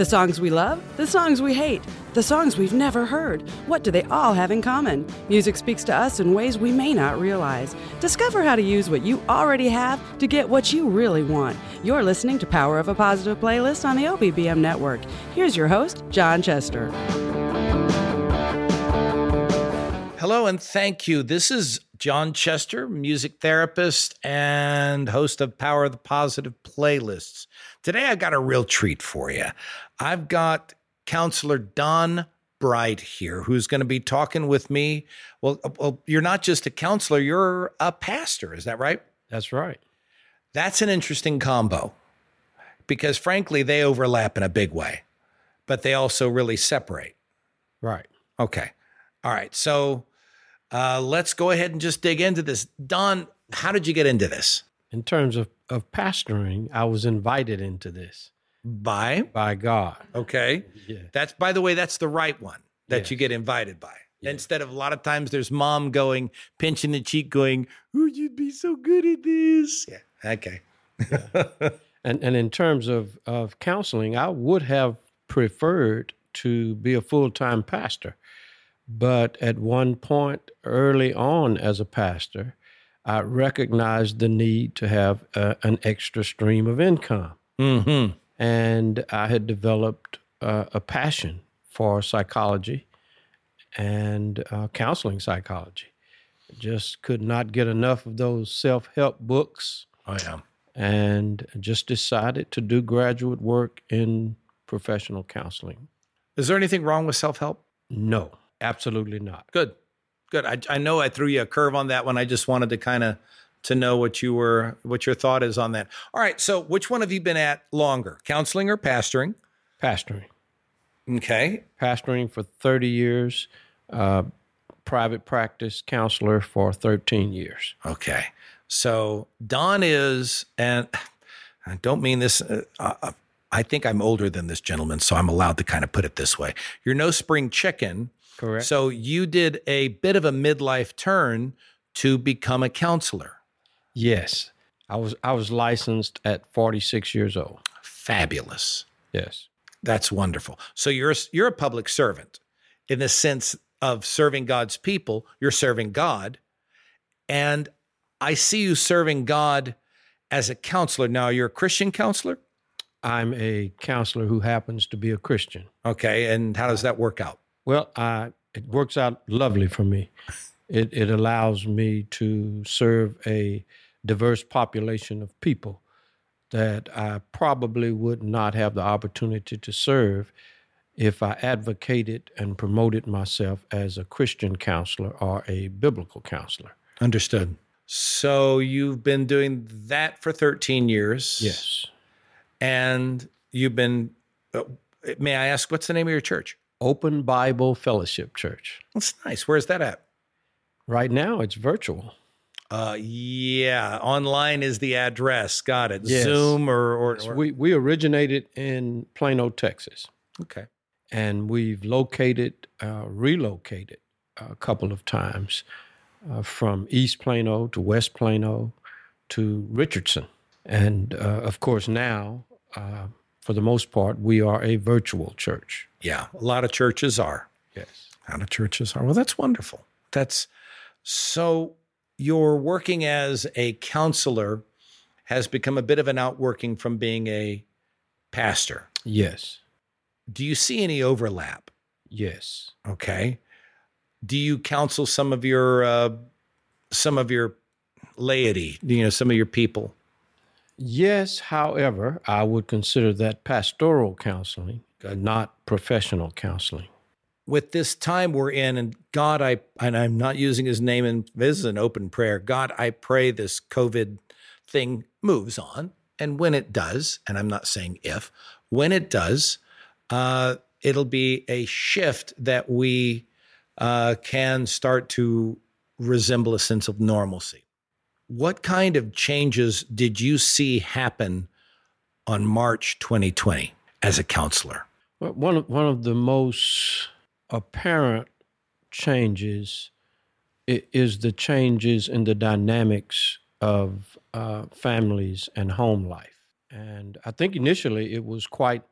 The songs we love, the songs we hate, the songs we've never heard. What do they all have in common? Music speaks to us in ways we may not realize. Discover how to use what you already have to get what you really want. You're listening to Power of a Positive playlist on the OBBM network. Here's your host, John Chester. Hello and thank you. This is John Chester, music therapist and host of Power of the Positive playlists. Today I got a real treat for you. I've got counselor Don Bright here who's going to be talking with me. Well, uh, well, you're not just a counselor, you're a pastor, is that right? That's right. That's an interesting combo because frankly they overlap in a big way, but they also really separate. Right. Okay. All right. So uh, let's go ahead and just dig into this. Don, how did you get into this? In terms of, of pastoring, I was invited into this By? by God. Okay. Yeah. That's, by the way, that's the right one that Yes. you get invited by. Yeah. Instead of a lot of times there's mom going, pinching the cheek, going, Oh, you'd be so good at this. Yeah. Okay. And and in terms of, of counseling, I would have preferred to be a full time pastor. But at one point early on as a pastor, I recognized the need to have a, an extra stream of income. Mm-hmm. And I had developed uh, a passion for psychology and uh, counseling psychology. Just could not get enough of those self help books Oh, yeah. and just decided to do graduate work in professional counseling. Is there anything wrong with self help? No, absolutely not. Good. Good. I, I know I threw you a curve on that one. I just wanted to kind of to know what you were what your thought is on that. All right. So which one have you been at longer? Counseling or pastoring? Pastoring. Okay. Pastoring for 30 years, uh, private practice counselor for 13 years. Okay. So Don is, and I don't mean this. Uh, uh, I think I'm older than this gentleman, so I'm allowed to kind of put it this way. You're no spring chicken. Correct. So you did a bit of a midlife turn to become a counselor. Yes. I was I was licensed at 46 years old. Fabulous. Yes. That's wonderful. So you're a, you're a public servant in the sense of serving God's people. You're serving God, and I see you serving God as a counselor. Now you're a Christian counselor, I'm a counselor who happens to be a Christian. okay? And how does that work out? Well, I, it works out lovely for me. It, it allows me to serve a diverse population of people that I probably would not have the opportunity to serve if I advocated and promoted myself as a Christian counselor or a biblical counselor. Understood. So you've been doing that for 13 years. Yes. And you've been, uh, may I ask, what's the name of your church? Open Bible Fellowship Church. That's nice. Where's that at? Right now, it's virtual. Uh, yeah, online is the address. Got it. Yes. Zoom or, or, or We, we originated in Plano, Texas. okay. and we've located, uh, relocated a couple of times uh, from East Plano to West Plano to Richardson. And uh, of course, now, uh, for the most part, we are a virtual church. Yeah, a lot of churches are. Yes. A lot of churches are. Well, that's wonderful. That's so. You're working as a counselor has become a bit of an outworking from being a pastor. Yes. Do you see any overlap? Yes. Okay. Do you counsel some of your uh, some of your laity? You know, some of your people. Yes. However, I would consider that pastoral counseling, uh, not professional counseling. With this time we're in and god i and i'm not using his name and this is an open prayer. God i pray this covid thing moves on and when it does and i'm not saying if when it does uh, it'll be a shift that we uh, can start to resemble a sense of normalcy. What kind of changes did you see happen on march 2020 as a counselor? One of, one of the most apparent changes is the changes in the dynamics of uh, families and home life. And I think initially it was quite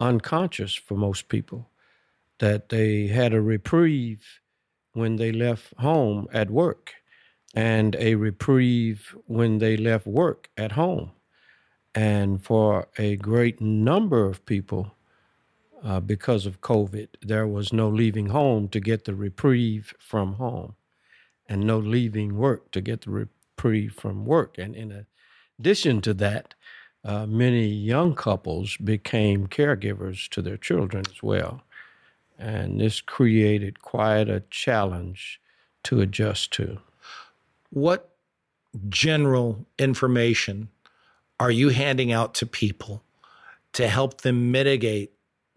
unconscious for most people that they had a reprieve when they left home at work and a reprieve when they left work at home. And for a great number of people, uh, because of COVID, there was no leaving home to get the reprieve from home, and no leaving work to get the reprieve from work. And in addition to that, uh, many young couples became caregivers to their children as well. And this created quite a challenge to adjust to. What general information are you handing out to people to help them mitigate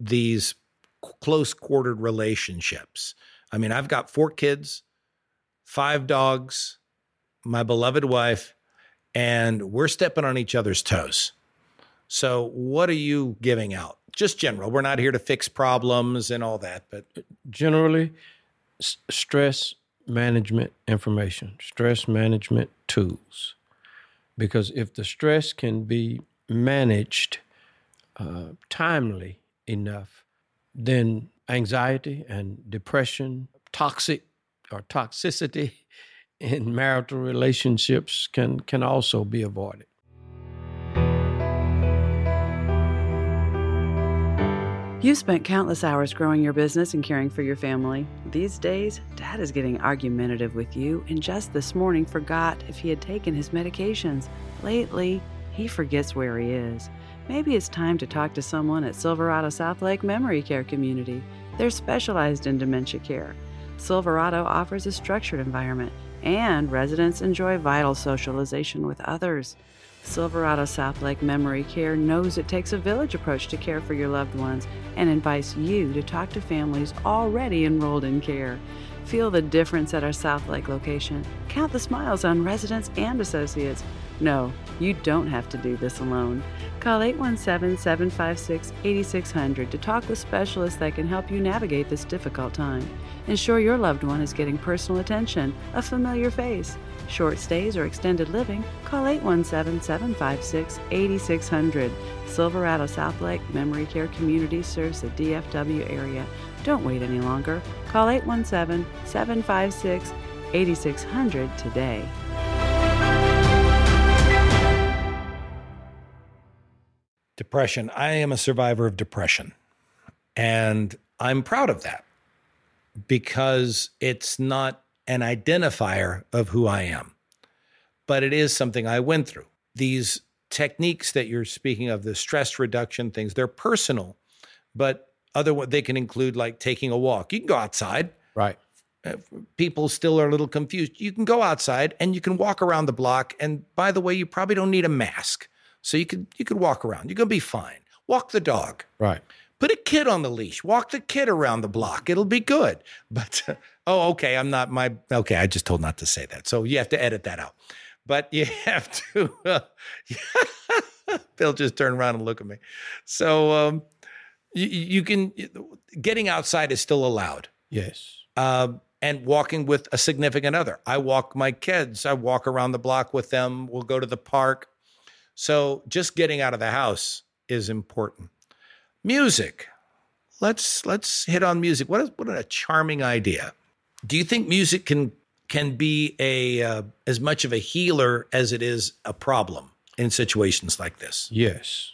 these close quartered relationships? I mean, I've got four kids, five dogs, my beloved wife, and we're stepping on each other's toes. So, what are you giving out? Just general. We're not here to fix problems and all that, but generally, s- stress management information, stress management tools. Because if the stress can be managed uh, timely enough, then anxiety and depression, toxic or toxicity in marital relationships can, can also be avoided. You've spent countless hours growing your business and caring for your family. These days, Dad is getting argumentative with you and just this morning forgot if he had taken his medications. Lately, he forgets where he is. Maybe it's time to talk to someone at Silverado Southlake Memory Care Community. They're specialized in dementia care. Silverado offers a structured environment, and residents enjoy vital socialization with others. Silverado Southlake Memory Care knows it takes a village approach to care for your loved ones and invites you to talk to families already enrolled in care. Feel the difference at our Southlake location. Count the smiles on residents and associates. No, you don't have to do this alone. Call 817 756 8600 to talk with specialists that can help you navigate this difficult time. Ensure your loved one is getting personal attention, a familiar face. Short stays or extended living, call 817 756 8600. Silverado Southlake Memory Care Community serves the DFW area. Don't wait any longer. Call 817 756 8600 today. Depression. I am a survivor of depression. And I'm proud of that because it's not an identifier of who I am, but it is something I went through. These techniques that you're speaking of, the stress reduction things, they're personal, but other they can include like taking a walk. You can go outside. Right. Uh, people still are a little confused. You can go outside and you can walk around the block. And by the way, you probably don't need a mask. So you could you could walk around. You're gonna be fine. Walk the dog. Right. Put a kid on the leash. Walk the kid around the block. It'll be good. But oh, okay. I'm not my okay. I just told not to say that. So you have to edit that out. But you have to. Uh, Bill just turned around and look at me. So um, you, you can getting outside is still allowed. Yes. Um, and walking with a significant other. I walk my kids. I walk around the block with them. We'll go to the park. So just getting out of the house is important. Music. Let's let's hit on music. What is what a charming idea. Do you think music can can be a uh, as much of a healer as it is a problem in situations like this? Yes.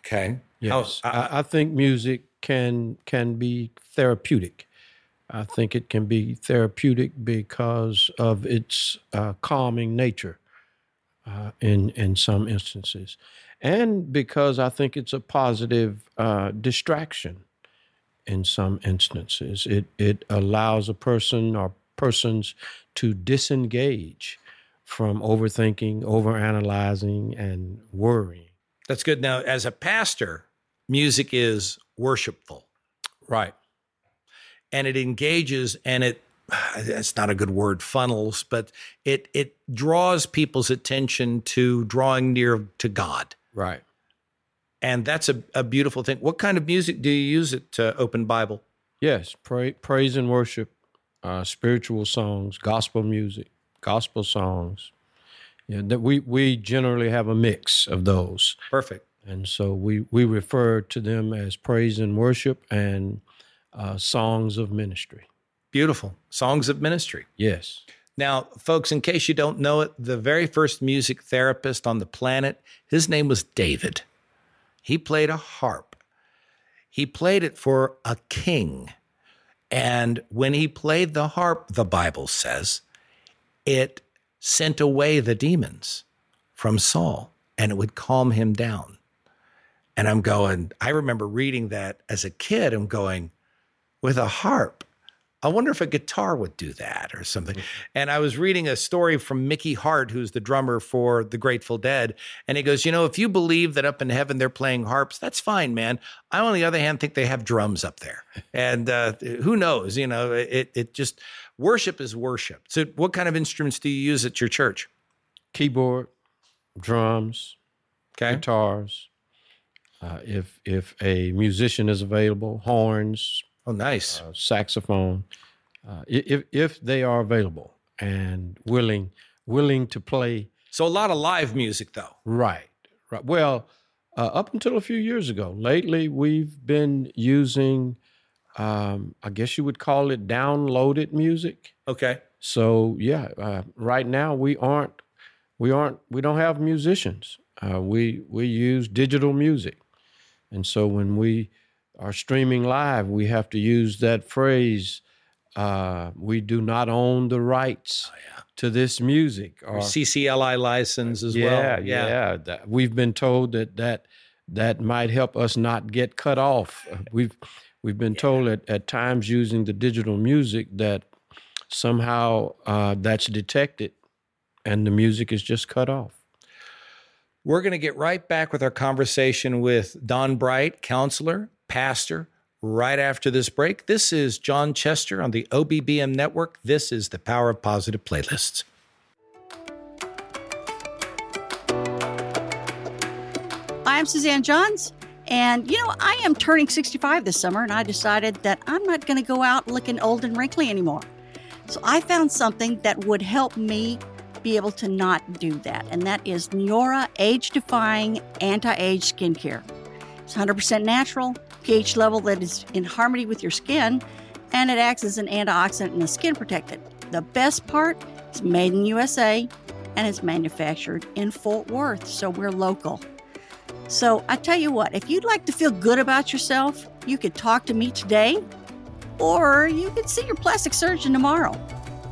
Okay. Yes. How, I, I think music can can be therapeutic. I think it can be therapeutic because of its uh, calming nature uh, in in some instances, and because I think it's a positive uh, distraction in some instances. It it allows a person or persons to disengage from overthinking, overanalyzing, and worrying. That's good. Now, as a pastor, music is worshipful, right? And it engages and it it's not a good word funnels but it it draws people's attention to drawing near to god. Right. And that's a, a beautiful thing. What kind of music do you use at uh, open bible? Yes pray, praise and worship uh, spiritual songs gospel music gospel songs. Yeah that we we generally have a mix of those. Perfect. And so we, we refer to them as praise and worship and uh, songs of ministry. Beautiful. Songs of ministry. Yes. Now, folks, in case you don't know it, the very first music therapist on the planet, his name was David. He played a harp. He played it for a king. And when he played the harp, the Bible says, it sent away the demons from Saul and it would calm him down. And I'm going, I remember reading that as a kid. I'm going, with a harp. I wonder if a guitar would do that or something. Mm-hmm. And I was reading a story from Mickey Hart, who's the drummer for the Grateful Dead. And he goes, You know, if you believe that up in heaven they're playing harps, that's fine, man. I, on the other hand, think they have drums up there. And uh, who knows? You know, it, it just, worship is worship. So, what kind of instruments do you use at your church? Keyboard, drums, okay. guitars. Uh, if if a musician is available, horns, Oh, nice. Uh, saxophone, uh, if if they are available and willing willing to play. So a lot of live music, though. Right. Right. Well, uh, up until a few years ago, lately we've been using, um, I guess you would call it downloaded music. Okay. So yeah, uh, right now we aren't we aren't we don't have musicians. Uh, we we use digital music, and so when we are streaming live, we have to use that phrase. Uh, we do not own the rights oh, yeah. to this music or, or CCLI license as yeah, well. Yeah, yeah. We've been told that that that might help us not get cut off. We've we've been yeah. told at, at times using the digital music that somehow uh, that's detected and the music is just cut off. We're going to get right back with our conversation with Don Bright, counselor, pastor right after this break. This is John Chester on the OBBM network. This is the Power of Positive playlists. I'm Suzanne Johns. And, you know, I am turning 65 this summer, and I decided that I'm not going to go out looking old and wrinkly anymore. So I found something that would help me be able to not do that, and that is Neora Age Defying Anti Age Skincare. It's 100% natural, pH level that is in harmony with your skin, and it acts as an antioxidant and a skin protectant. The best part is made in USA and it's manufactured in Fort Worth, so we're local. So I tell you what, if you'd like to feel good about yourself, you could talk to me today or you could see your plastic surgeon tomorrow.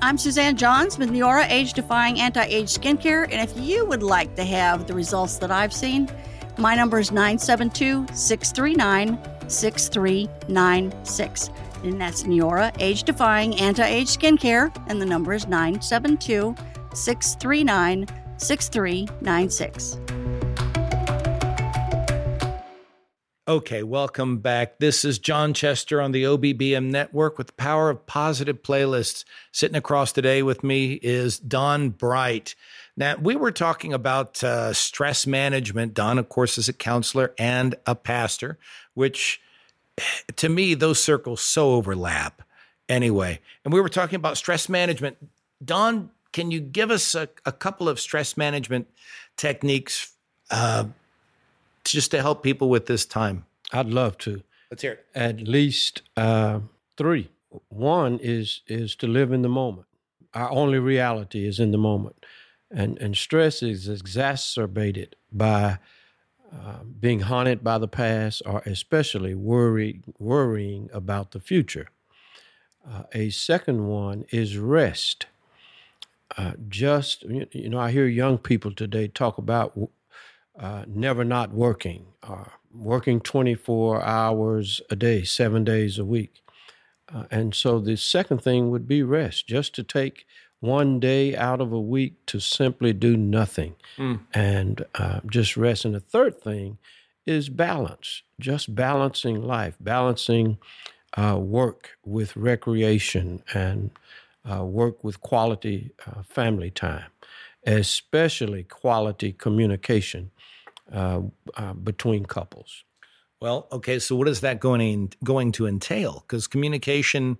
I'm Suzanne Johns with Neora Age Defying Anti Age Skincare, and if you would like to have the results that I've seen, my number is 972 639 6396. And that's Neora Age Defying Anti Age Skincare. And the number is 972 639 6396. Okay, welcome back. This is John Chester on the OBBM network with the power of positive playlists. Sitting across today with me is Don Bright. Now, we were talking about uh, stress management. Don, of course, is a counselor and a pastor, which to me, those circles so overlap anyway. And we were talking about stress management. Don, can you give us a, a couple of stress management techniques uh, just to help people with this time? I'd love to. Let's hear it. At least uh, three. One is is to live in the moment. Our only reality is in the moment, and and stress is exacerbated by uh, being haunted by the past, or especially worry worrying about the future. Uh, a second one is rest. Uh, just you know, I hear young people today talk about uh, never not working, or working 24 hours a day, seven days a week. Uh, and so the second thing would be rest, just to take one day out of a week to simply do nothing mm. and uh, just rest. And the third thing is balance, just balancing life, balancing uh, work with recreation and uh, work with quality uh, family time, especially quality communication uh, uh, between couples. Well, okay, so what is that going going to entail? Because communication,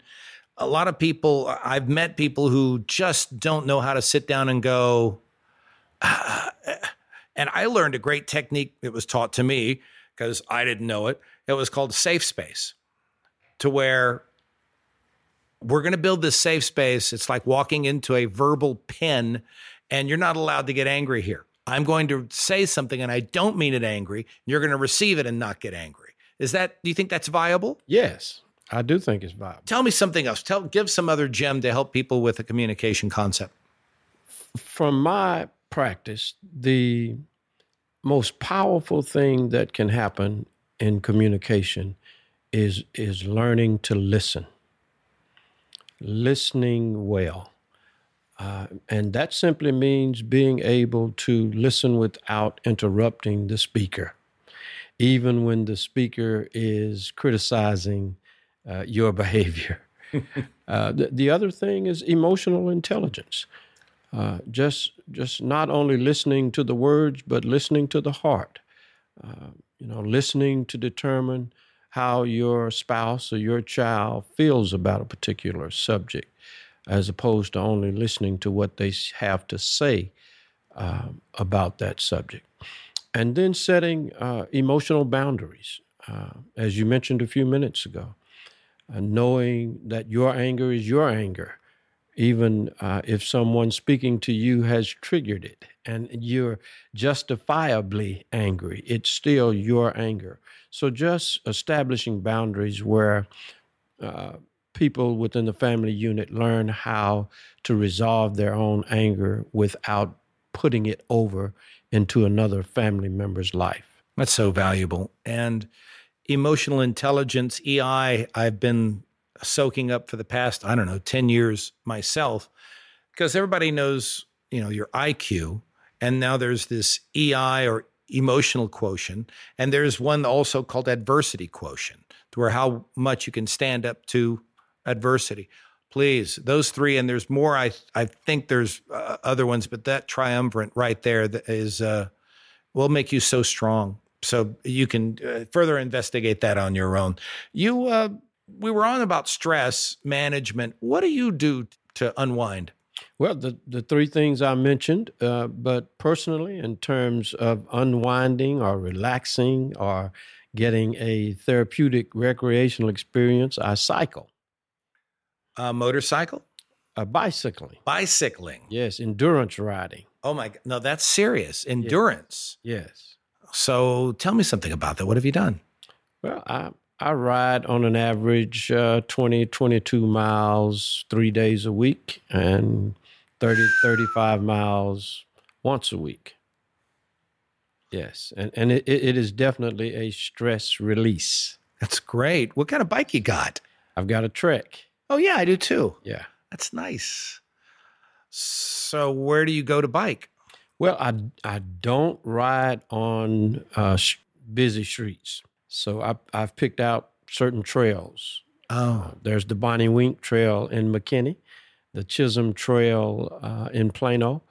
a lot of people, I've met people who just don't know how to sit down and go. And I learned a great technique that was taught to me because I didn't know it. It was called safe space, to where we're going to build this safe space. It's like walking into a verbal pen, and you're not allowed to get angry here. I'm going to say something and I don't mean it angry. You're going to receive it and not get angry. Is that, do you think that's viable? Yes, I do think it's viable. Tell me something else. Tell, give some other gem to help people with a communication concept. From my practice, the most powerful thing that can happen in communication is is learning to listen listening well uh, and that simply means being able to listen without interrupting the speaker even when the speaker is criticizing uh, your behavior uh, the, the other thing is emotional intelligence uh, just just not only listening to the words, but listening to the heart. Uh, you know, listening to determine how your spouse or your child feels about a particular subject, as opposed to only listening to what they have to say uh, about that subject. And then setting uh, emotional boundaries, uh, as you mentioned a few minutes ago, knowing that your anger is your anger even uh, if someone speaking to you has triggered it and you're justifiably angry, it's still your anger. So just establishing boundaries where uh, people within the family unit learn how to resolve their own anger without putting it over into another family member's life. That's so valuable. And emotional intelligence, EI, I've been soaking up for the past, I don't know, 10 years myself, because everybody knows, you know, your IQ. And now there's this EI or emotional quotient. And there's one also called adversity quotient, to where how much you can stand up to adversity. Please, those three, and there's more. I I think there's uh, other ones, but that triumvirate right there that is uh, will make you so strong. So you can uh, further investigate that on your own. You uh, we were on about stress management. What do you do to unwind? Well, the, the three things I mentioned, uh, but personally, in terms of unwinding or relaxing or getting a therapeutic recreational experience, I cycle. A motorcycle? A bicycling. Bicycling. Yes, endurance riding. Oh my God. No, that's serious. Endurance. Yes. So tell me something about that. What have you done? Well, I, I ride on an average uh, 20, 22 miles three days a week and 30, 35 miles once a week. Yes. And, and it, it is definitely a stress release. That's great. What kind of bike you got? I've got a Trek. Oh, yeah, I do too. Yeah. That's nice. So, where do you go to bike? Well, I, I don't ride on uh, busy streets. So I, I've picked out certain trails. Oh, uh, there's the Bonnie Wenk Trail in McKinney, the Chisholm Trail uh, in Plano,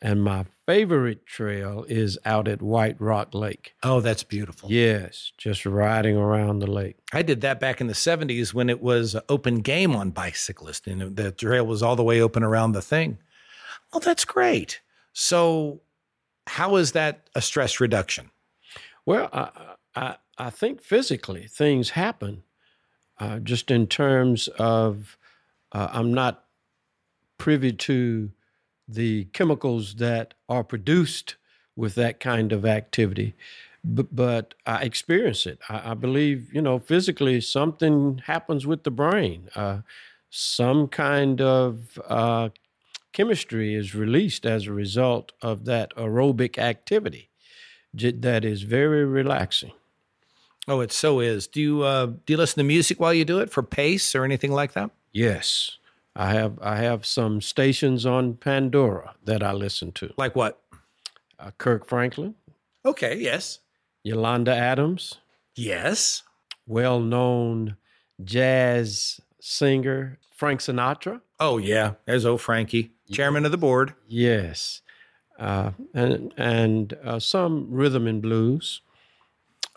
and my favorite trail is out at White Rock Lake. Oh, that's beautiful. Yes, just riding around the lake. I did that back in the 70s when it was open game on bicyclists, and the trail was all the way open around the thing. Oh, that's great. So, how is that a stress reduction? Well, I, I, I think physically things happen uh, just in terms of uh, I'm not privy to the chemicals that are produced with that kind of activity, but, but I experience it. I, I, believe, you know, physically something happens with the brain. Uh, some kind of uh, chemistry is released as a result of that aerobic activity that is very relaxing. Oh, it so is. Do you uh, do you listen to music while you do it for pace or anything like that? Yes, I have. I have some stations on Pandora that I listen to. Like what? Uh, Kirk Franklin. Okay. Yes. Yolanda Adams. Yes. Well-known jazz singer Frank Sinatra. Oh yeah, there's old Frankie, chairman of the board. Yes, uh, and and uh, some rhythm and blues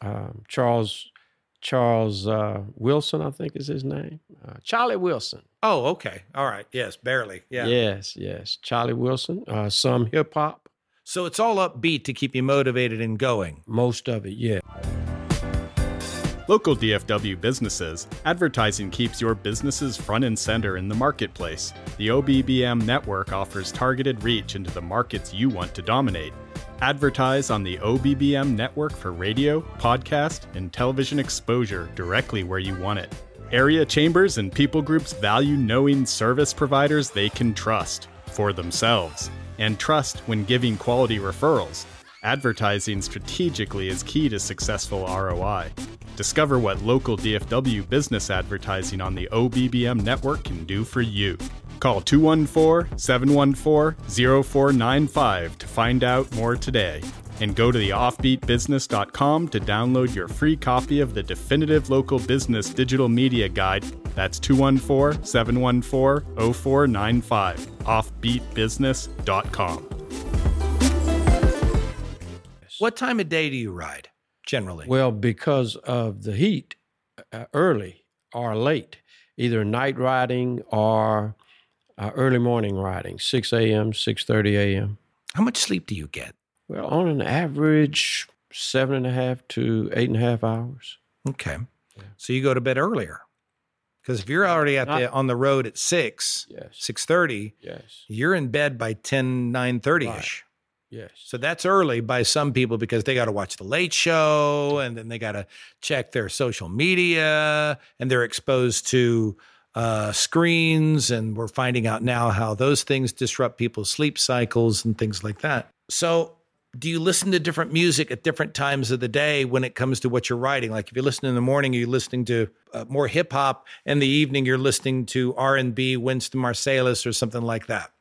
um, Charles Charles uh, Wilson, I think is his name. Uh, Charlie Wilson. Oh, okay. All right. Yes, barely. Yeah. Yes, yes. Charlie Wilson. Uh, some hip hop. So it's all upbeat to keep you motivated and going. Most of it, yeah. Local DFW businesses, advertising keeps your businesses front and center in the marketplace. The OBBM network offers targeted reach into the markets you want to dominate. Advertise on the OBBM network for radio, podcast, and television exposure directly where you want it. Area chambers and people groups value knowing service providers they can trust for themselves and trust when giving quality referrals. Advertising strategically is key to successful ROI. Discover what local DFW business advertising on the OBBM network can do for you. Call 214 714 0495 to find out more today. And go to theoffbeatbusiness.com to download your free copy of the definitive local business digital media guide. That's 214 714 0495. Offbeatbusiness.com. What time of day do you ride generally? Well, because of the heat, uh, early or late, either night riding or uh, early morning riding, 6 a.m., 6.30 a.m. How much sleep do you get? Well, on an average, seven and a half to eight and a half hours. Okay. So you go to bed earlier. Because if you're already at the, on the road at 6, Yes. 6.30, Yes. you're in bed by 10, 9.30ish. Yes. So that's early by some people because they got to watch the late show and then they got to check their social media and they're exposed to uh, screens. And we're finding out now how those things disrupt people's sleep cycles and things like that. So, do you listen to different music at different times of the day when it comes to what you're writing? Like if you listen in the morning, you're listening to uh, more hip hop. In the evening, you're listening to R and B, Wynton Marsalis, or something like that.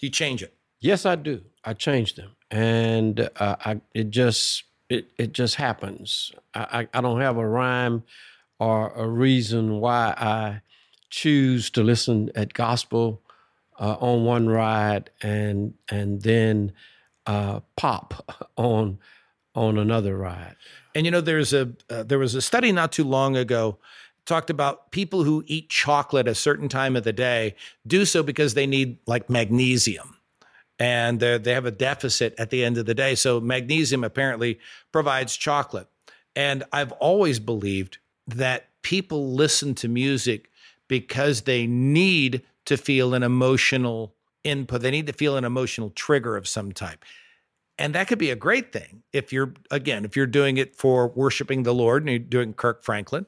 Do you change it? Yes, I do. I change them, and uh, I it just it it just happens. I, I I don't have a rhyme or a reason why I choose to listen at gospel uh, on one ride and and then uh, pop on on another ride. And you know, there's a uh, there was a study not too long ago talked about people who eat chocolate a certain time of the day do so because they need like magnesium and they have a deficit at the end of the day. So magnesium apparently provides chocolate. And I've always believed that people listen to music because they need to feel an emotional input. They need to feel an emotional trigger of some type. And that could be a great thing if you're, again, if you're doing it for worshiping the Lord and you're doing Kirk Franklin.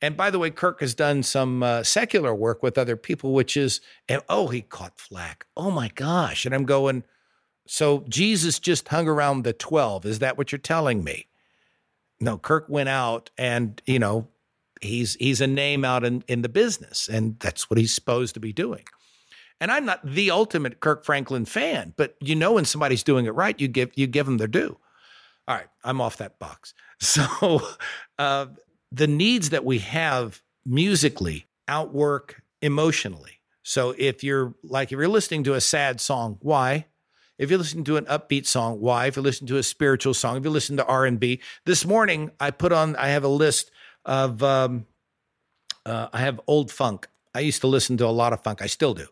And by the way, Kirk has done some uh, secular work with other people, which is, oh, he caught flack. Oh my gosh. And I'm going, so Jesus just hung around the 12. Is that what you're telling me? No, Kirk went out and, you know, he's he's a name out in, in the business, and that's what he's supposed to be doing. And I'm not the ultimate Kirk Franklin fan, but you know when somebody's doing it right, you give you give them their due. All right, I'm off that box. So uh, the needs that we have musically outwork emotionally. So if you're like if you're listening to a sad song, why? If you're listening to an upbeat song, why? If you listen to a spiritual song, if you listen to R and B, this morning I put on. I have a list of. Um, uh, I have old funk. I used to listen to a lot of funk. I still do,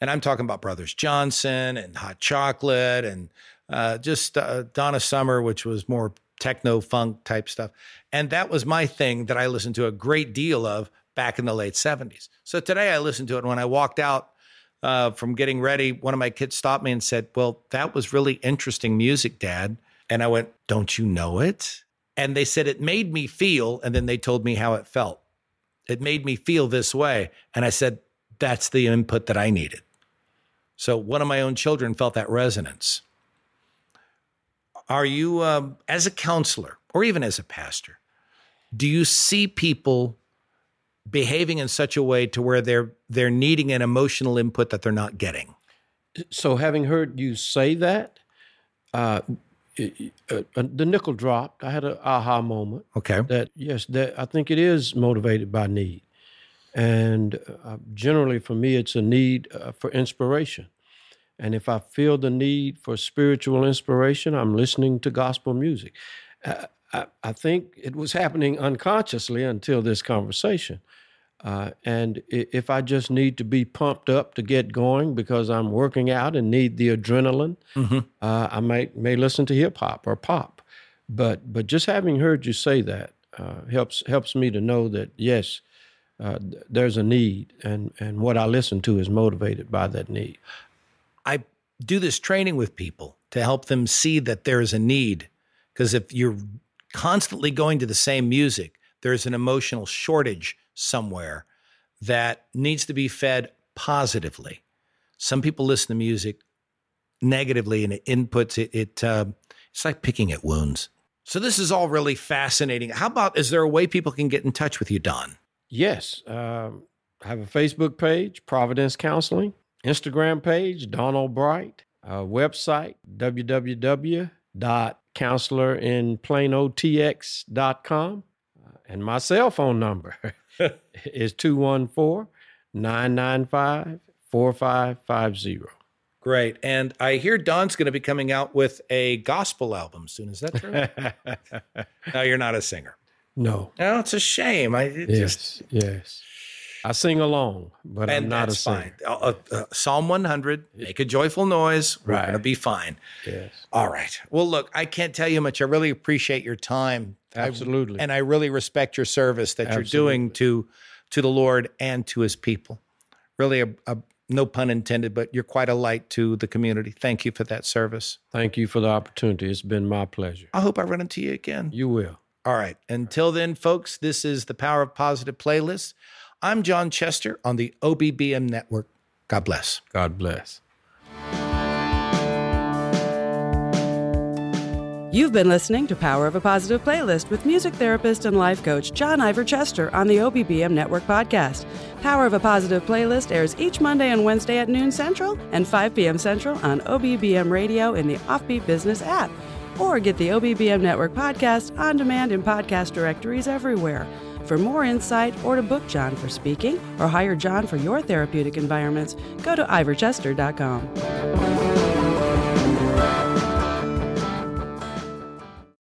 and I'm talking about Brothers Johnson and Hot Chocolate and uh, just uh, Donna Summer, which was more techno funk type stuff. And that was my thing that I listened to a great deal of back in the late 70s. So today I listened to it. When I walked out uh, from getting ready, one of my kids stopped me and said, Well, that was really interesting music, Dad. And I went, Don't you know it? And they said it made me feel, and then they told me how it felt. It made me feel this way. And I said, That's the input that I needed. So one of my own children felt that resonance. Are you, um, as a counselor or even as a pastor, do you see people behaving in such a way to where they're they're needing an emotional input that they're not getting? So, having heard you say that, uh, it- uh, uh, the nickel dropped. I had an aha moment. Okay. that yes that i think it is motivated by need and uh, generally for me it's a need uh, for inspiration and if i feel the need for spiritual inspiration i'm listening to gospel music uh, I, I think it was happening unconsciously until this conversation Uh, and if I just need to be pumped up to get going because I'm working out and need the adrenaline, mm-hmm. uh, I may may listen to hip hop or pop. But but just having heard you say that uh, helps helps me to know that yes, uh, there's a need, and and what I listen to is motivated by that need. I do this training with people to help them see that there is a need, because if you're constantly going to the same music, there's an emotional shortage somewhere that needs to be fed positively. Some people listen to music negatively and it inputs it. it uh, it's like picking at wounds. So this is all really fascinating. How about is there a way people can get in touch with you, Don? Yes, um, I have a Facebook page, Providence Counseling, Instagram page, Don Bright, uh, website www.counselorinplanotx.com, uh, and my cell phone number is 214 995 4550. Great. And I hear Don's going to be coming out with a gospel album soon. Is that true? no, you're not a singer. No. No, it's a shame. I yes, just, yes. I sing along, but I'm not a singer. Fine. Uh, uh, Psalm 100, make a joyful noise. We're right. going to be fine. Yes. All right. Well, look, I can't tell you much. I really appreciate your time. Absolutely. I, and I really respect your service that Absolutely. you're doing to to the Lord and to his people. Really a, a no pun intended, but you're quite a light to the community. Thank you for that service. Thank you for the opportunity. It's been my pleasure. I hope I run into you again. You will. All right. Until then, folks, this is the Power of Positive playlist. I'm John Chester on the OBBM network. God bless. God bless. You've been listening to Power of a Positive playlist with music therapist and life coach John Ivor Chester on the OBBM Network podcast. Power of a Positive playlist airs each Monday and Wednesday at noon Central and 5 p.m. Central on OBBM Radio in the Offbeat Business app. Or get the OBBM Network podcast on demand in podcast directories everywhere. For more insight or to book John for speaking or hire John for your therapeutic environments, go to ivorchester.com.